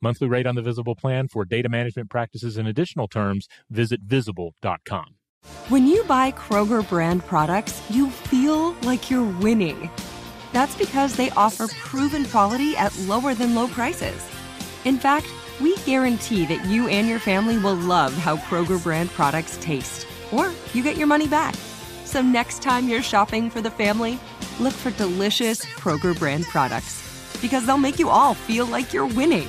Monthly rate on the Visible plan for data management practices and additional terms, visit visible.com. When you buy Kroger brand products, you feel like you're winning. That's because they offer proven quality at lower than low prices. In fact, we guarantee that you and your family will love how Kroger brand products taste, or you get your money back. So next time you're shopping for the family, look for delicious Kroger brand products because they'll make you all feel like you're winning.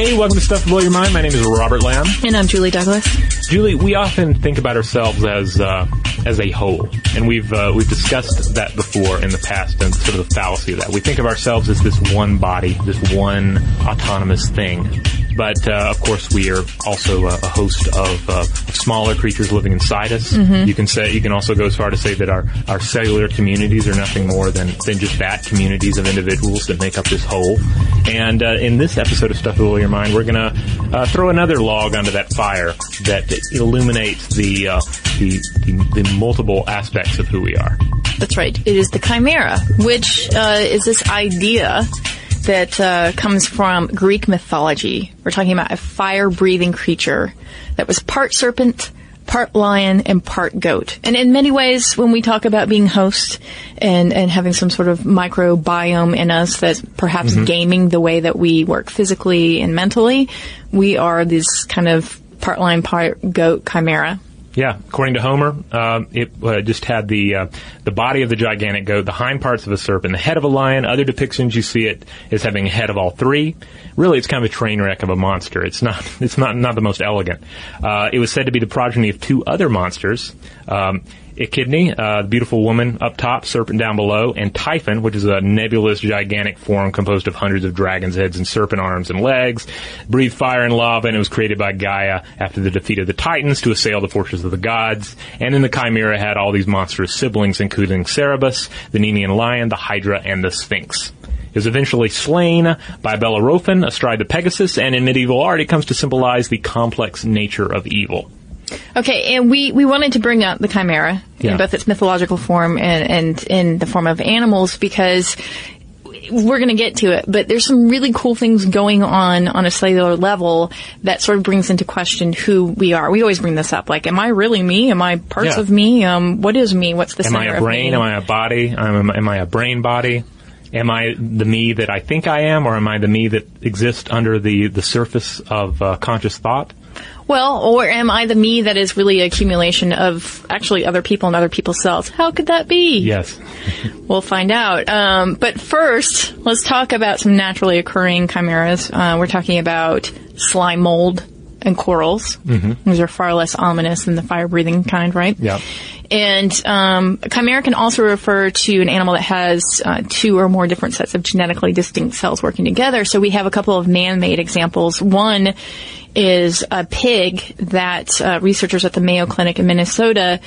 Hey, welcome to Stuff to Blow Your Mind. My name is Robert Lamb. And I'm Julie Douglas. Julie, we often think about ourselves as uh, as a whole, and we've uh, we've discussed that before in the past, and sort of the fallacy of that. We think of ourselves as this one body, this one autonomous thing. But uh, of course, we are also a, a host of uh, smaller creatures living inside us. Mm-hmm. You can say you can also go as far to say that our, our cellular communities are nothing more than, than just that communities of individuals that make up this whole. And uh, in this episode of Stuff Blow Your Mind, we're gonna uh, throw another log onto that fire that illuminates the, uh, the, the the multiple aspects of who we are. That's right. It is the chimera, which uh, is this idea that uh, comes from Greek mythology. We're talking about a fire-breathing creature that was part serpent, part lion, and part goat. And in many ways, when we talk about being host and, and having some sort of microbiome in us that's perhaps gaming the way that we work physically and mentally, we are this kind of part lion, part goat chimera. Yeah, according to Homer, um, it uh, just had the uh, the body of the gigantic goat, the hind parts of a serpent, the head of a lion. Other depictions you see it as having a head of all three. Really, it's kind of a train wreck of a monster. It's not it's not not the most elegant. Uh, it was said to be the progeny of two other monsters. Um, Echidna, uh, the beautiful woman up top, serpent down below, and Typhon, which is a nebulous, gigantic form composed of hundreds of dragon's heads and serpent arms and legs, breathed fire and lava, and it was created by Gaia after the defeat of the Titans to assail the fortress of the gods. And then the Chimera had all these monstrous siblings, including Cerberus, the Nemean lion, the Hydra, and the Sphinx. is eventually slain by Bellerophon astride the Pegasus, and in medieval art, it comes to symbolize the complex nature of evil. Okay, and we, we wanted to bring up the chimera Yeah. in both its mythological form and, and in the form of animals because we're going to get to it, but there's some really cool things going on on a cellular level that sort of brings into question who we are. We always bring this up, like, am I really me? Am I parts Yeah. of me? Um, what is me? What's the Am I center a of brain? Am I a body? Am, am I a brain body? Am I the me that I think I am, or am I the me that exists under the, the surface of uh, conscious thought? Well, or am I the me that is really accumulation of actually other people and other people's cells? How could that be? Yes. We'll find out. Um, but first, let's talk about some naturally occurring chimeras. Uh, we're talking about slime mold and corals. Mm-hmm. These are far less ominous than the fire-breathing kind, right? Yeah. And um, chimera can also refer to an animal that has uh, two or more different sets of genetically distinct cells working together. So we have a couple of man-made examples. One is a pig that uh, researchers at the Mayo Clinic in Minnesota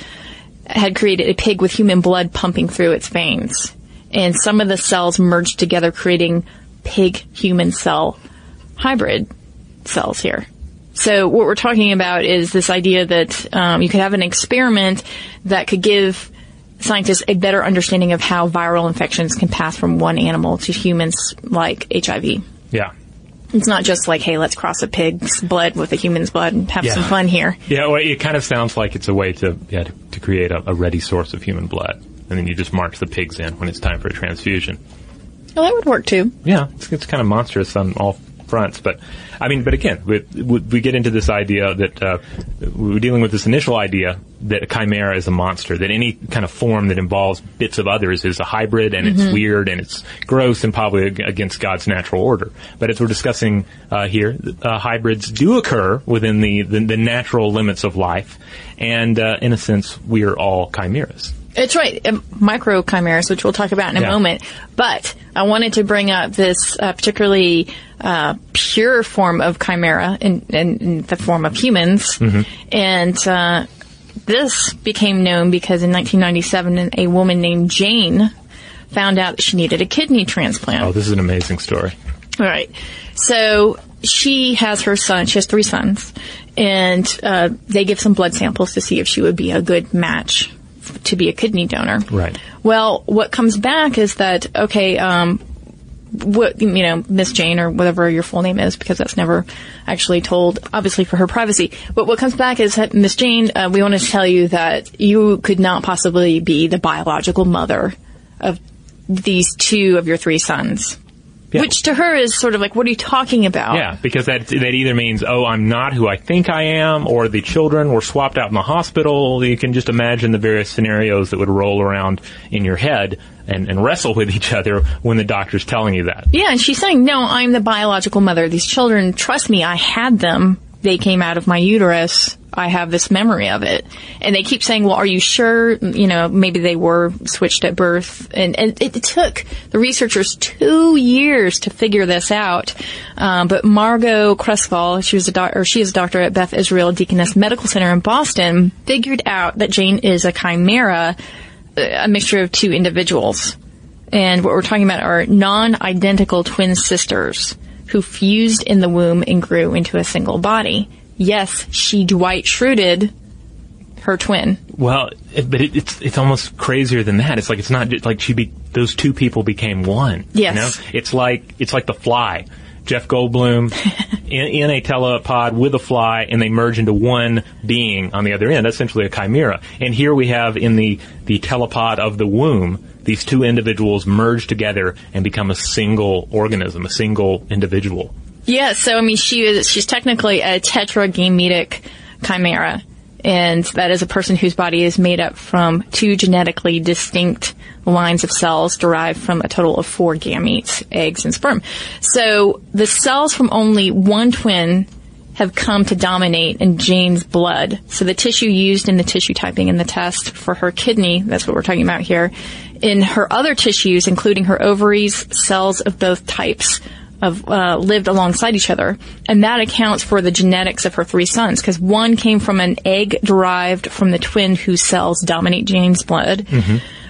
had created a pig with human blood pumping through its veins. And some of the cells merged together, creating pig human cell hybrid cells here. So what we're talking about is this idea that um, you could have an experiment that could give scientists a better understanding of how viral infections can pass from one animal to humans like HIV. Yeah. It's not just like, hey, let's cross a pig's blood with a human's blood and have Yeah. some fun here. Yeah, well, it kind of sounds like it's a way to yeah to, to create a, a ready source of human blood, and then you just march the pigs in when it's time for a transfusion. Well, that would work too. Yeah, it's, it's kind of monstrous on all fronts, but I mean, but again, we, we we get into this idea that uh, we're dealing with this initial idea that a chimera is a monster, that any kind of form that involves bits of others is a hybrid, and it's weird and it's gross and probably against God's natural order. But as we're discussing uh, here, uh, hybrids do occur within the, the the natural limits of life, and uh, in a sense, we are all chimeras. It's right, um, micro chimeras, which we'll talk about in a Yeah. moment. But I wanted to bring up this uh, particularly uh, pure form of chimera in, in, in the form of humans, and uh, this became known because in 1997, a woman named Jane found out that she needed a kidney transplant. Oh, this is an amazing story. All right. So she has her son. She has three sons, and uh, they give some blood samples to see if she would be a good match to be a kidney donor. Right. Well, what comes back is that okay, um, what you know, Miss Jane or whatever your full name is, because that's never actually told, obviously for her privacy. But what comes back is that Miss Jane, uh, we want to tell you that you could not possibly be the biological mother of these two of your three sons. Yeah. Which to her is sort of like, what are you talking about? Yeah, because that that either means oh I'm not who I think I am, or the children were swapped out in the hospital. You can just imagine the various scenarios that would roll around in your head and, and wrestle with each other when the doctor's telling you that. Yeah, and she's saying, no, I'm the biological mother. These children, trust me, I had them. They came out of my uterus. I have this memory of it. And they keep saying, well, are you sure? You know, maybe they were switched at birth. And, and it, took the researchers two years to figure this out. Um, but Margot Kruskall, she was a doc- or she is a doctor at Beth Israel Deaconess Medical Center in Boston, figured out that Jane is a chimera, a mixture of two individuals. And what we're talking about are non-identical twin sisters who fused in the womb and grew into a single body. Yes, she Dwight Schruded her twin. Well, it, but it, it's it's almost crazier than that. It's like it's not just like she be those two people became one. Yes. You know? It's like it's like the fly. Jeff Goldblum in, in a telepod with a fly, and they merge into one being on the other end. That's essentially a chimera. And here we have in the the telepod of the womb, these two individuals merge together and become a single organism, a single individual. Yeah, so I mean, she is she's technically a tetragametic chimera, and that is a person whose body is made up from two genetically distinct lines of cells derived from a total of four gametes, eggs and sperm. So the cells from only one twin have come to dominate in Jane's blood. So the tissue used in the tissue typing in the test for her kidney, that's what we're talking about here, in her other tissues, including her ovaries, cells of both types of uh, lived alongside each other, and that accounts for the genetics of her three sons. Because one came from an egg derived from the twin whose cells dominate Jane's blood,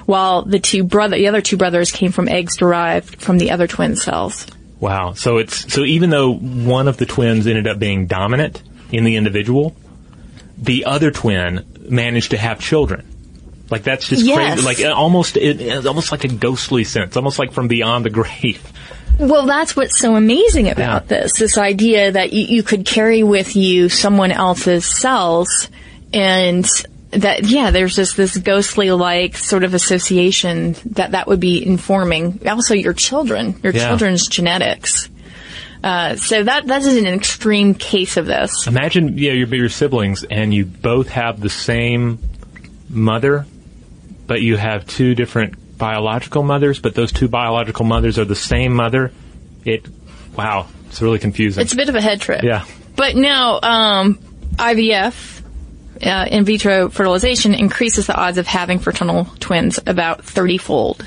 while the two brother, the other two brothers, came from eggs derived from the other twin cells. Wow. So it's so even though one of the twins ended up being dominant in the individual, the other twin managed to have children. Like that's just Yes. crazy. Like almost, it, it's almost like a ghostly sense, almost like from beyond the grave. Well, that's what's so amazing about this. This idea that you, you could carry with you someone else's cells and that, yeah, there's just this ghostly like sort of association that that would be informing also your children, your Yeah. children's genetics. Uh, so that, that is an extreme case of this. Imagine, yeah, you're your siblings, and you both have the same mother, but you have two different biological mothers, but those two biological mothers are the same mother. It, wow, it's really confusing. It's a bit of a head trip. yeah. But no, um, IVF uh, in vitro fertilization increases the odds of having fraternal twins about 30 fold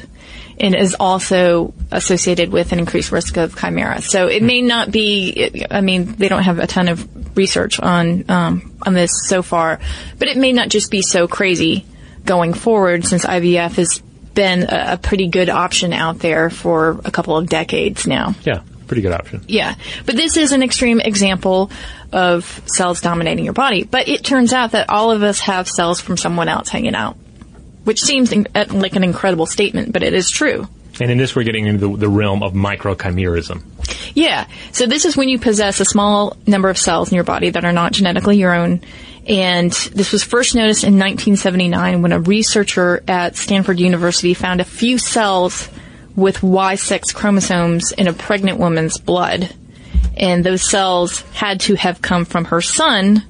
and is also associated with an increased risk of chimera. So it may not be, I mean, they don't have a ton of research on, um, on this so far, but it may not just be so crazy going forward since IVF has been a, a pretty good option out there for a couple of decades now. Yeah, pretty good option. Yeah. But this is an extreme example of cells dominating your body. But it turns out that all of us have cells from someone else hanging out, which seems in, uh, like an incredible statement, but it is true. And in this, we're getting into the, the realm of microchimerism. Yeah. So this is when you possess a small number of cells in your body that are not genetically your own. And this was first noticed in 1979 when a researcher at Stanford University found a few cells with Y6 chromosomes in a pregnant woman's blood. And those cells had to have come from her son,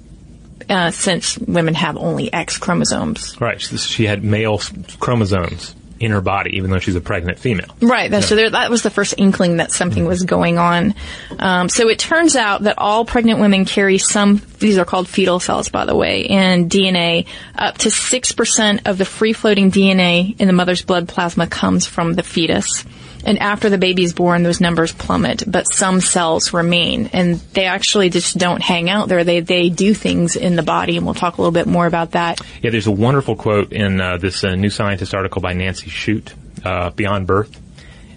uh, since women have only X chromosomes. Right. She had male chromosomes in her body, even though she's a pregnant female. Right. That, So there, that was the first inkling that something was going on. Um, so it turns out that all pregnant women carry some. These are called fetal cells, by the way, and DNA. Up to six percent of the free-floating DNA in the mother's blood plasma comes from the fetus. And after the baby is born, those numbers plummet, but some cells remain, and they actually just don't hang out there. They they do things in the body, and we'll talk a little bit more about that. Yeah, there's a wonderful quote in uh, this uh, New Scientist article by Nancy Shute, uh, Beyond Birth.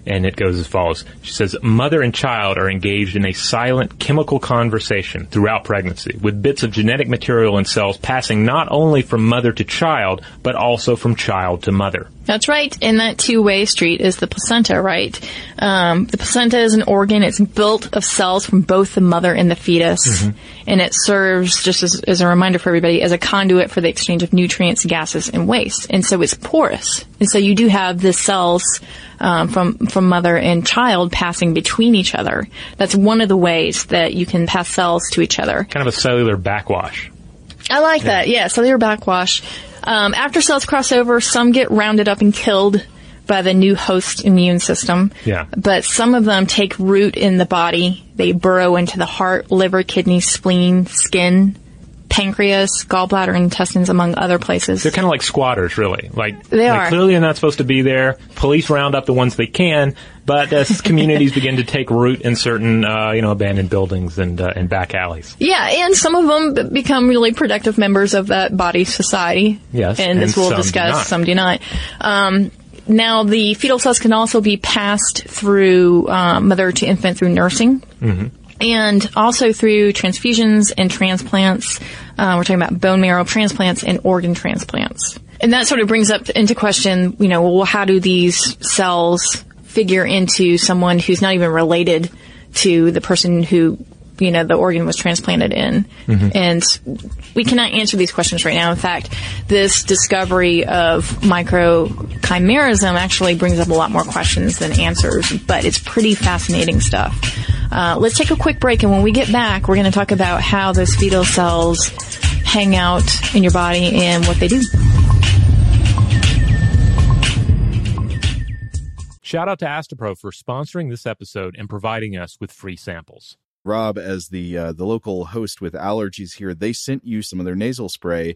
And it goes as follows. She says, Mother and child are engaged in a silent chemical conversation throughout pregnancy, with bits of genetic material in cells passing not only from mother to child, but also from child to mother. That's right. And that two-way street is the placenta, right? Um, the placenta is an organ. It's built of cells from both the mother and the fetus, and it serves just as, as a reminder for everybody as a conduit for the exchange of nutrients, gases, and waste. And so it's porous. And so you do have the cells um, from from mother and child passing between each other. That's one of the ways that you can pass cells to each other. Kind of a cellular backwash. I like that. Yeah, cellular backwash. Um, after cells cross over, some get rounded up and killed by the new host immune system. Yeah. But some of them take root in the body. They burrow into the heart, liver, kidney, spleen, skin, pancreas, gallbladder, intestines, among other places. They're kind of like squatters, really. Like They like are. clearly they're not supposed to be there. Police round up the ones they can, but as communities begin to take root in certain, uh, you know, abandoned buildings and uh, and back alleys. Yeah, and some of them become really productive members of that body society. Yes, and this we'll do discuss. not. Some do not. Um, now, the fetal cells can also be passed through uh, mother to infant through nursing. Mm-hmm. And also through transfusions and transplants. Uh, we're talking about bone marrow transplants and organ transplants. And that sort of brings up into question, you know, well, how do these cells figure into someone who's not even related to the person who, you know, the organ was transplanted in? And we cannot answer these questions right now. In fact, this discovery of microchimerism actually brings up a lot more questions than answers, but it's pretty fascinating stuff. Uh, let's take a quick break, and when we get back, we're going to talk about how those fetal cells hang out in your body and what they do. Shout out to Astepro for sponsoring this episode and providing us with free samples. Rob, as the uh, the local host with allergies here, they sent you some of their nasal spray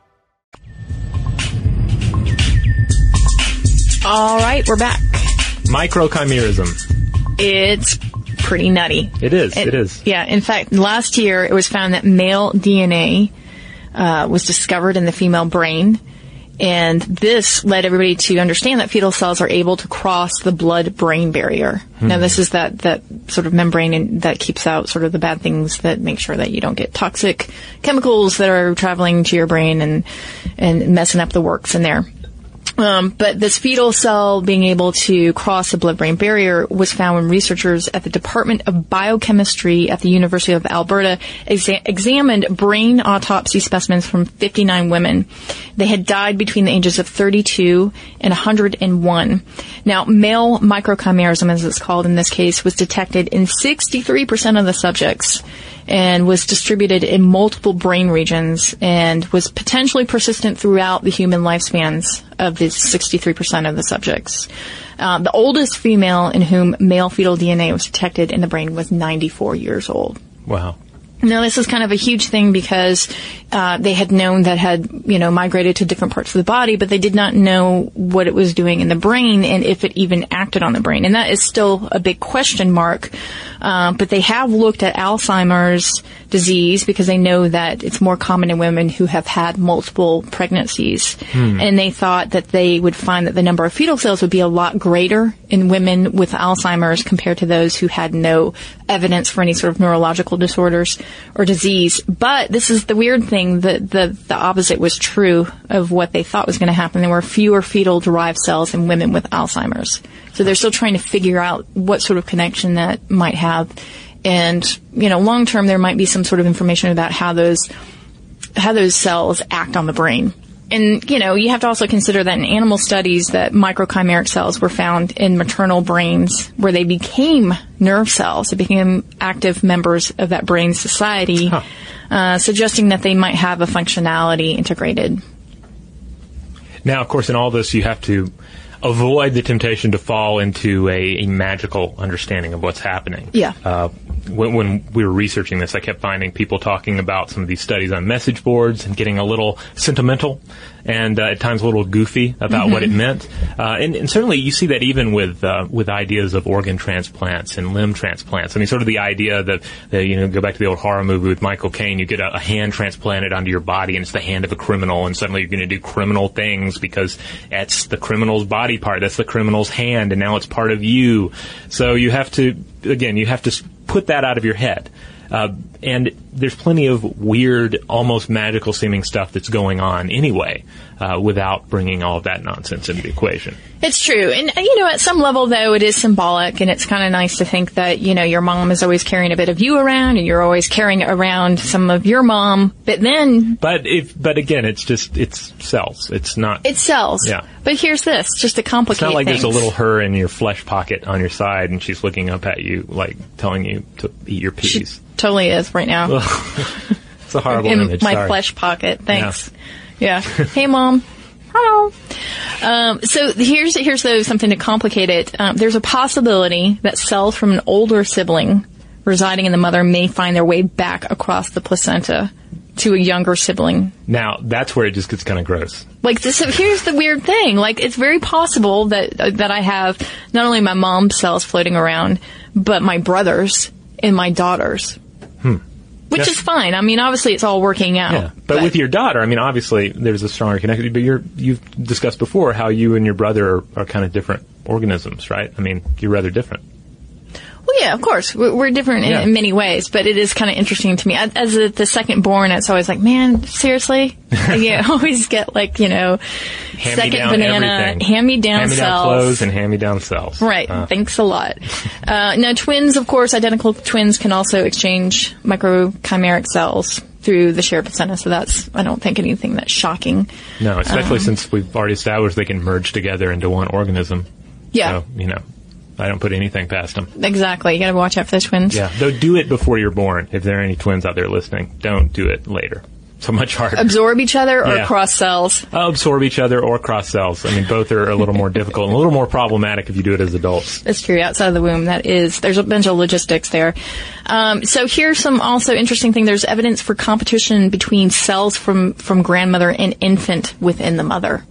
All right, we're back. Microchimerism. It's pretty nutty. It is. It is. Yeah. In fact, last year it was found that male DNA uh, was discovered in the female brain, and this led everybody to understand that fetal cells are able to cross the blood-brain barrier. Now, this is that that sort of membrane in, that keeps out sort of the bad things that make sure that you don't get toxic chemicals that are traveling to your brain and and messing up the works in there. Um, but this fetal cell being able to cross the blood-brain barrier was found when researchers at the Department of Biochemistry at the University of Alberta exa- examined brain autopsy specimens from 59 women. They had died between the ages of 32 and 101. Now, male microchimerism, as it's called in this case, was detected in 63% of the subjects and was distributed in multiple brain regions and was potentially persistent throughout the human lifespans of these 63% of the subjects. Uh, the oldest female in whom male fetal DNA was detected in the brain was 94 years old. Wow. Now, this is kind of a huge thing because uh, they had known that had you know migrated to different parts of the body, but they did not know what it was doing in the brain and if it even acted on the brain, and that is still a big question mark. Uh, but they have looked at Alzheimer's disease because they know that it's more common in women who have had multiple pregnancies, and they thought that they would find that the number of fetal cells would be a lot greater in women with Alzheimer's compared to those who had no evidence for any sort of neurological disorders or disease. But this is the weird thing that the, the opposite was true of what they thought was going to happen. There were fewer fetal derived cells in women with Alzheimer's. So they're still trying to figure out what sort of connection that might have. And, you know, long term there might be some sort of information about how those, how those cells act on the brain. And, you know, you have to also consider that in animal studies that microchimeric cells were found in maternal brains where they became nerve cells. They became active members of that brain society, uh, suggesting that they might have a functionality integrated. Now, of course, in all this, you have to avoid the temptation to fall into a, a magical understanding of what's happening. Yeah. Uh, when, when we were researching this, I kept finding people talking about some of these studies on message boards and getting a little sentimental and uh, at times a little goofy about what it meant. Uh, and, and certainly you see that even with uh, with ideas of organ transplants and limb transplants. I mean, sort of the idea that, that you know, go back to the old horror movie with Michael Caine, you get a, a hand transplanted onto your body and it's the hand of a criminal, and suddenly you're going to do criminal things because that's the criminal's body part, that's the criminal's hand, and now it's part of you. So you have to, again, you have to put that out of your head. Uh, and there's plenty of weird, almost magical seeming stuff that's going on anyway, uh, without bringing all of that nonsense into the equation. It's true. And, uh, you know, at some level, though, it is symbolic, and it's kind of nice to think that, you know, your mom is always carrying a bit of you around, and you're always carrying around some of your mom. But then But if, but again, it's just, it's cells. It's not, it sells. Yeah. But here's this, just to it's not like things. there's a little her in your flesh pocket on your side and she's looking up at you, like telling you to eat your She peas. totally is right now. It's a horrible in image. my sorry. flesh pocket. Thanks. Yeah. hey, mom. Hello. Um, so here's here's though something to complicate it. Um, there's a possibility that cells from an older sibling residing in the mother may find their way back across the placenta to a younger sibling. Now, that's where it just gets kind of gross. Like this, here's the weird thing. Like it's very possible that uh, that I have not only my mom's cells floating around, but my brothers and my daughters. Which Yes. is fine. I mean, obviously, it's all working out. Yeah, but, with your daughter, I mean, obviously there's a stronger connection. But you're you've discussed before how you and your brother are, are kind of different organisms, right? I mean, you're rather different. Well, yeah, of course. We're, we're different in, Yeah. in many ways, but it is kind of interesting to me. As as the, second born, it's always like, man, seriously? you always get like, you know, Hand second banana, hand me down hand me down cells. clothes and hand me down cells. Right. Uh, Thanks a lot. Uh, now, twins, of course, identical twins can also exchange microchimeric cells through the shared placenta. So that's, I don't think anything that's shocking. no, especially Um, since we've already established they can merge together into one organism. Yeah, So you know, I don't put anything past them. exactly. You got to watch out for the twins. Yeah, though, do it before you're born. If there are any twins out there listening, don't do it later. So much harder. Absorb each other or Yeah. cross cells. Uh, absorb each other or cross cells. I mean, both are a little more difficult and a little more problematic if you do it as adults. It's true. Outside of the womb, that is, there's a bunch of logistics there. Um, so here's some also interesting thing. There's evidence for competition between cells from, from grandmother and infant within the mother.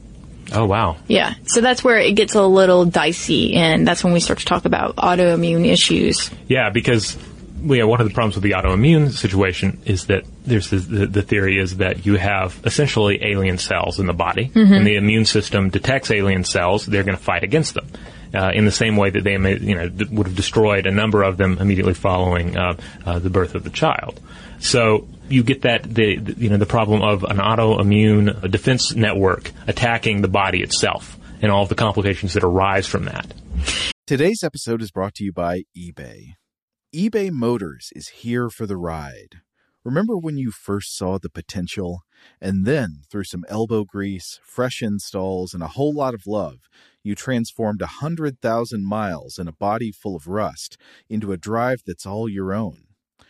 Oh wow. Yeah. So that's where it gets a little dicey, and that's when we start to talk about autoimmune issues. Yeah, because yeah, one of the problems with the autoimmune situation is that there's the, the, the theory is that you have essentially alien cells in the body, and the immune system detects alien cells. They're going to fight against them. Uh, in the same way that they may, you know, would have destroyed a number of them immediately following uh, uh, the birth of the child. So you get that the, the you know the problem of an autoimmune defense network attacking the body itself and all of the complications that arise from that. Today's episode is brought to you by eBay. eBay Motors is here for the ride. Remember when you first saw the potential? And then, through some elbow grease, fresh installs, and a whole lot of love, you transformed a 100,000 miles and a body full of rust into a drive that's all your own.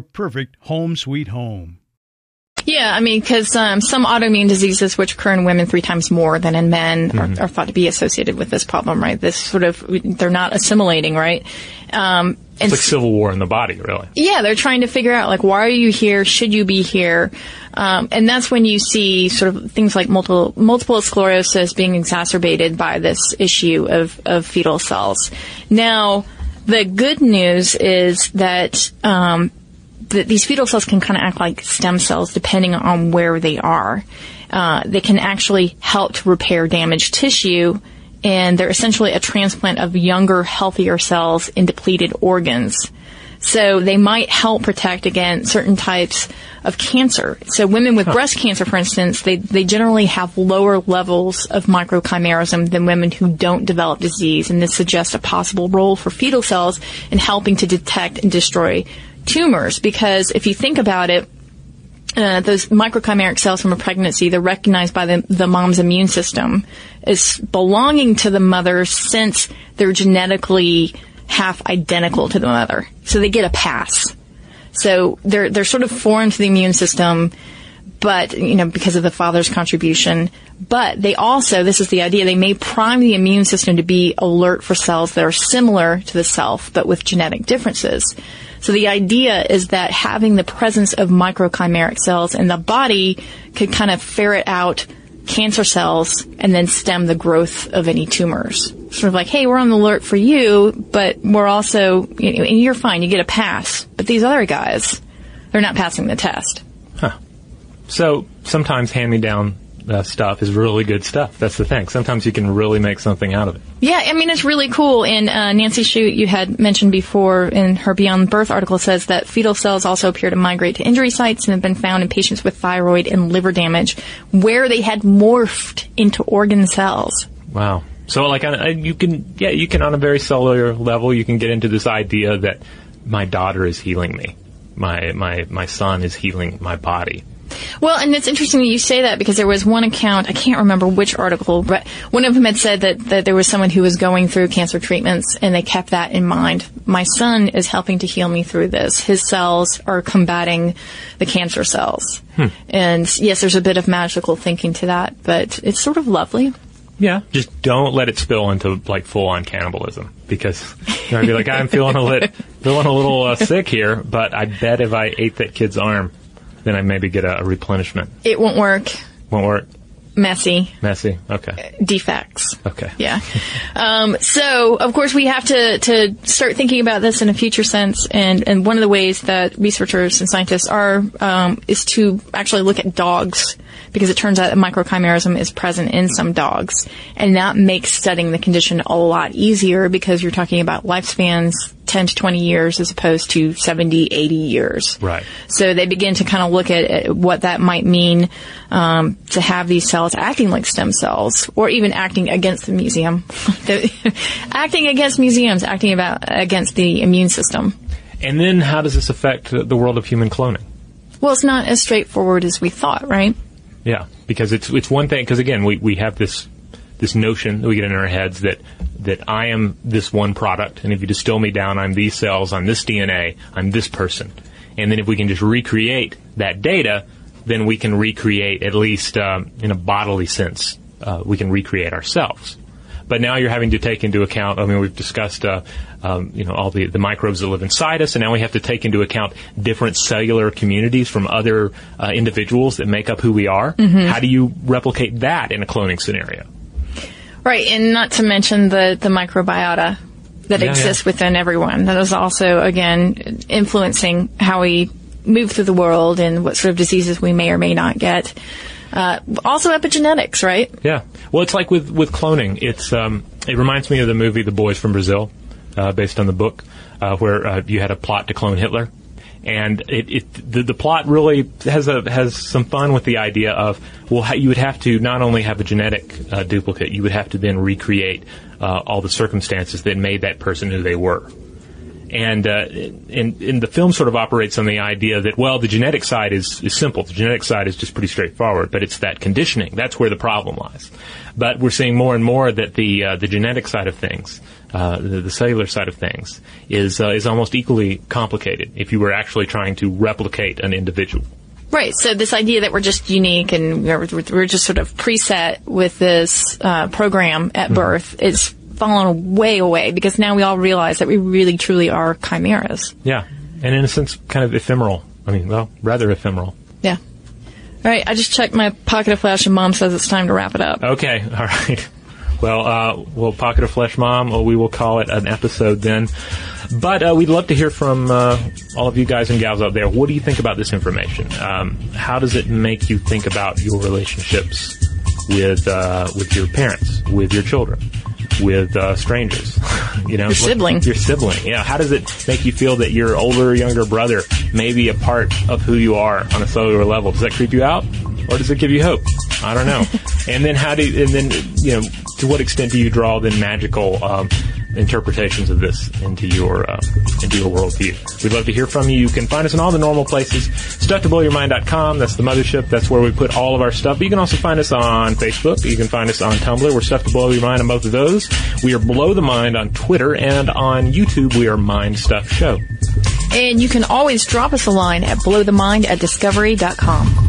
perfect home sweet home. Yeah, I mean, because um, some autoimmune diseases, which occur in women three times more than in men, Mhm. are, are thought to be associated with this problem, right? This sort of, they're not assimilating, right? Um, and It's like civil war in the body, really. yeah, they're trying to figure out like why are you here? Should you be here? Um, and that's when you see sort of things like multiple multiple sclerosis being exacerbated by this issue of of fetal cells. Now, the good news is that um, that these fetal cells can kind of act like stem cells depending on where they are. Uh, they can actually help to repair damaged tissue, and they're essentially a transplant of younger, healthier cells in depleted organs. So they might help protect against certain types of cancer. So women with breast cancer, for instance, they, they generally have lower levels of microchimerism than women who don't develop disease, and this suggests a possible role for fetal cells in helping to detect and destroy tumors. Because if you think about it, uh, those microchimeric cells from a pregnancy, they're recognized by the, the mom's immune system as belonging to the mother since they're genetically half identical to the mother. So they get a pass. So they're, they're sort of foreign to the immune system, but, you know, because of the father's contribution. But they also, this is the idea, they may prime the immune system to be alert for cells that are similar to the self, but with genetic differences. So the idea is that having the presence of microchimeric cells in the body could kind of ferret out cancer cells and then stem the growth of any tumors. Sort of like, hey, we're on the alert for you, but we're also, you know, and you're fine, you get a pass. But these other guys, they're not passing the test. So sometimes hand-me-down uh, stuff is really good stuff. That's the thing. Sometimes you can really make something out of it. Yeah, I mean, it's really cool. And uh, Nancy Shute, you had mentioned before in her Beyond Birth article, says that fetal cells also appear to migrate to injury sites and have been found in patients with thyroid and liver damage where they had morphed into organ cells. Wow. So like on, a- you can yeah you can on a very cellular level you can get into this idea that my daughter is healing me, my my my son is healing my body. Well, and it's interesting that you say that because there was one account, I can't remember which article, but one of them had said that, that there was someone who was going through cancer treatments and they kept that in mind. My son is helping to heal me through this. His cells are combating the cancer cells. Hmm. And yes, there's a bit of magical thinking to that, but it's sort of lovely. Yeah. Just don't let it spill into like full on cannibalism because you're gonna be like I'm feeling a lit feeling a little uh, sick here, but I bet if I ate that kid's arm, then I maybe get a, a replenishment. It won't work. Won't work. Messy. Messy. Okay. Defects. Okay. Yeah. Um, so, of course, we have to, to start thinking about this in a future sense. And, and one of the ways that researchers and scientists are um, is to actually look at dogs because it turns out that microchimerism is present in some dogs. And that makes studying the condition a lot easier because you're talking about lifespans 10 to 20 years as opposed to 70, 80 years. Right. So they begin to kind of look at, at what that might mean um, to have these cells acting like stem cells, or even acting against the museum, acting against museums, acting about against the immune system. And then how does this affect the world of human cloning? Well, it's not as straightforward as we thought, right? Yeah, because it's it's one thing. Because again, we, we have this this notion that we get in our heads that that I am this one product, and if you distill me down, I'm these cells, I'm this DNA, I'm this person. And then if we can just recreate that data, then we can recreate at least um, in a bodily sense. Uh, we can recreate ourselves. But now you're having to take into account. I mean, we've discussed, uh, um, you know, all the, the microbes that live inside us, and now we have to take into account different cellular communities from other uh, individuals that make up who we are. Mhm. How do you replicate that in a cloning scenario? Right, and not to mention the, the microbiota that Yeah, exists within everyone. That is also, again, influencing how we move through the world and what sort of diseases we may or may not get. Uh, also epigenetics, right? Yeah. Well, it's like with with cloning. It's um, it reminds me of the movie The Boys from Brazil, uh, based on the book, uh, where uh, you had a plot to clone Hitler, and it, it the, the plot really has a has some fun with the idea of well, you would have to not only have a genetic uh, duplicate, you would have to then recreate uh, all the circumstances that made that person who they were. And, uh, and and the film sort of operates on the idea that well, the genetic side is is simple. The genetic side is just pretty straightforward, but it's that conditioning that's where the problem lies. But we're seeing more and more that the uh, the genetic side of things, uh, the, the cellular side of things, is uh, is almost equally complicated. If you were actually trying to replicate an individual. Right. So this idea that we're just unique and we're, we're just sort of preset with this uh, program at birth is fallen way away because now we all realize that we really truly are chimeras. Yeah, and in a sense, kind of ephemeral. I mean, well, rather ephemeral. Yeah. All right. I just checked my pocket of flesh and mom says it's time to wrap it up. Okay, all right. Well, uh, well, Pocket of Flesh Mom, or we will call it an episode then. But uh, we'd love to hear from uh, all of you guys and gals out there. What do you think about this information? Um, how does it make you think about your relationships with uh, with your parents, with your children, with uh, strangers? you know, Your sibling. Your sibling. Yeah. How does it make you feel that your older, or younger brother may be a part of who you are on a cellular level? Does that creep you out, or does it give you hope? I don't know. and then how do you, and then you know to what extent do you draw then magical um, interpretations of this into your uh, into your worldview? We'd love to hear from you. You can find us in all the normal places. StuffToBlowYourMind.com. That's the mothership. That's where we put all of our stuff. But you can also find us on Facebook. You can find us on Tumblr. We're Stuff to Blow Your Mind on both of those. We are Blow the Mind on Twitter and on YouTube. We are Mind Stuff Show. And you can always drop us a line at blowthemind at discovery.com.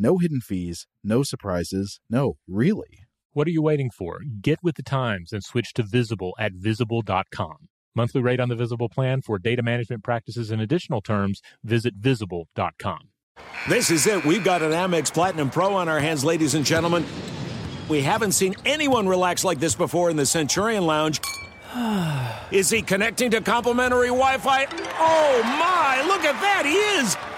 No hidden fees, no surprises, no, really. What are you waiting for? Get with the times and switch to Visible at visible.com. Monthly rate on the Visible plan for data management practices and additional terms, visit visible.com. This is it. We've got an Amex Platinum Pro on our hands, ladies and gentlemen. We haven't seen anyone relax like this before in the Centurion Lounge. Is he connecting to complimentary Wi Fi? Oh my, look at that, he is!